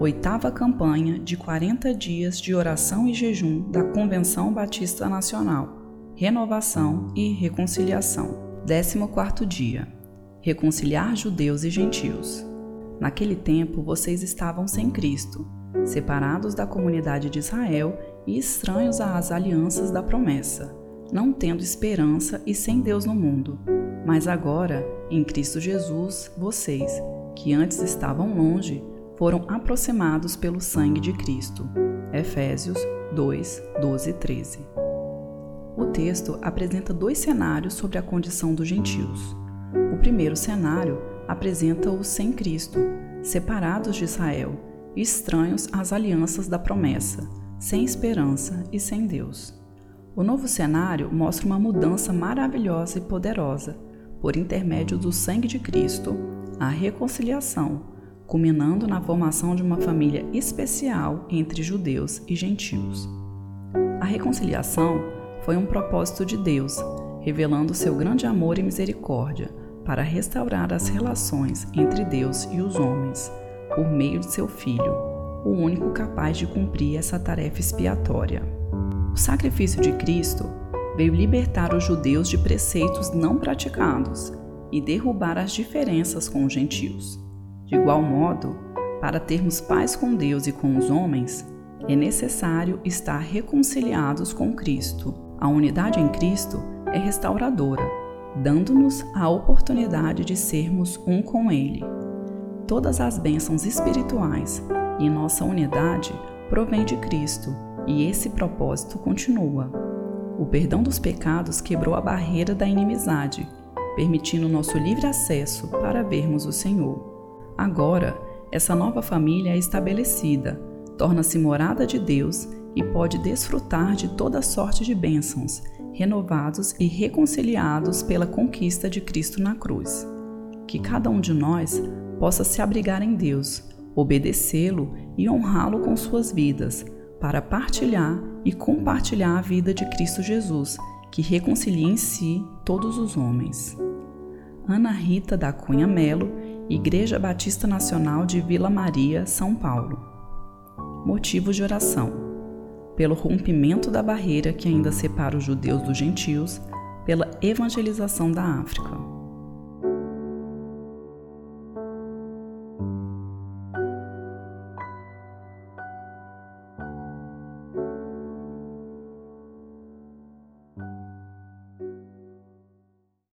Oitava campanha de 40 dias de oração e jejum da Convenção Batista Nacional. Renovação e reconciliação. 14 dia. Reconciliar judeus e gentios. Naquele tempo vocês estavam sem Cristo, separados da comunidade de Israel e estranhos às alianças da promessa, não tendo esperança e sem Deus no mundo. Mas agora, em Cristo Jesus, vocês, que antes estavam longe, foram aproximados pelo sangue de Cristo. Efésios 2, 12 e 13. O texto apresenta dois cenários sobre a condição dos gentios. O primeiro cenário apresenta-os sem Cristo, separados de Israel, estranhos às alianças da promessa, sem esperança e sem Deus. O novo cenário mostra uma mudança maravilhosa e poderosa, por intermédio do sangue de Cristo, a reconciliação, culminando na formação de uma família especial entre judeus e gentios. A reconciliação foi um propósito de Deus, revelando seu grande amor e misericórdia para restaurar as relações entre Deus e os homens, por meio de seu Filho, o único capaz de cumprir essa tarefa expiatória. O sacrifício de Cristo veio libertar os judeus de preceitos não praticados e derrubar as diferenças com os gentios. De igual modo, para termos paz com Deus e com os homens, é necessário estar reconciliados com Cristo. A unidade em Cristo é restauradora, dando-nos a oportunidade de sermos um com Ele. Todas as bênçãos espirituais e nossa unidade provém de Cristo e esse propósito continua. O perdão dos pecados quebrou a barreira da inimizade, permitindo nosso livre acesso para vermos o Senhor. Agora, essa nova família é estabelecida, torna-se morada de Deus e pode desfrutar de toda sorte de bênçãos, renovados e reconciliados pela conquista de Cristo na cruz. Que cada um de nós possa se abrigar em Deus, obedecê-lo e honrá-lo com suas vidas, para partilhar e compartilhar a vida de Cristo Jesus, que reconcilia em si todos os homens. Ana Rita da Cunha Melo, Igreja Batista Nacional de Vila Maria, São Paulo. Motivos de oração pelo rompimento da barreira que ainda separa os judeus dos gentios, pela evangelização da África.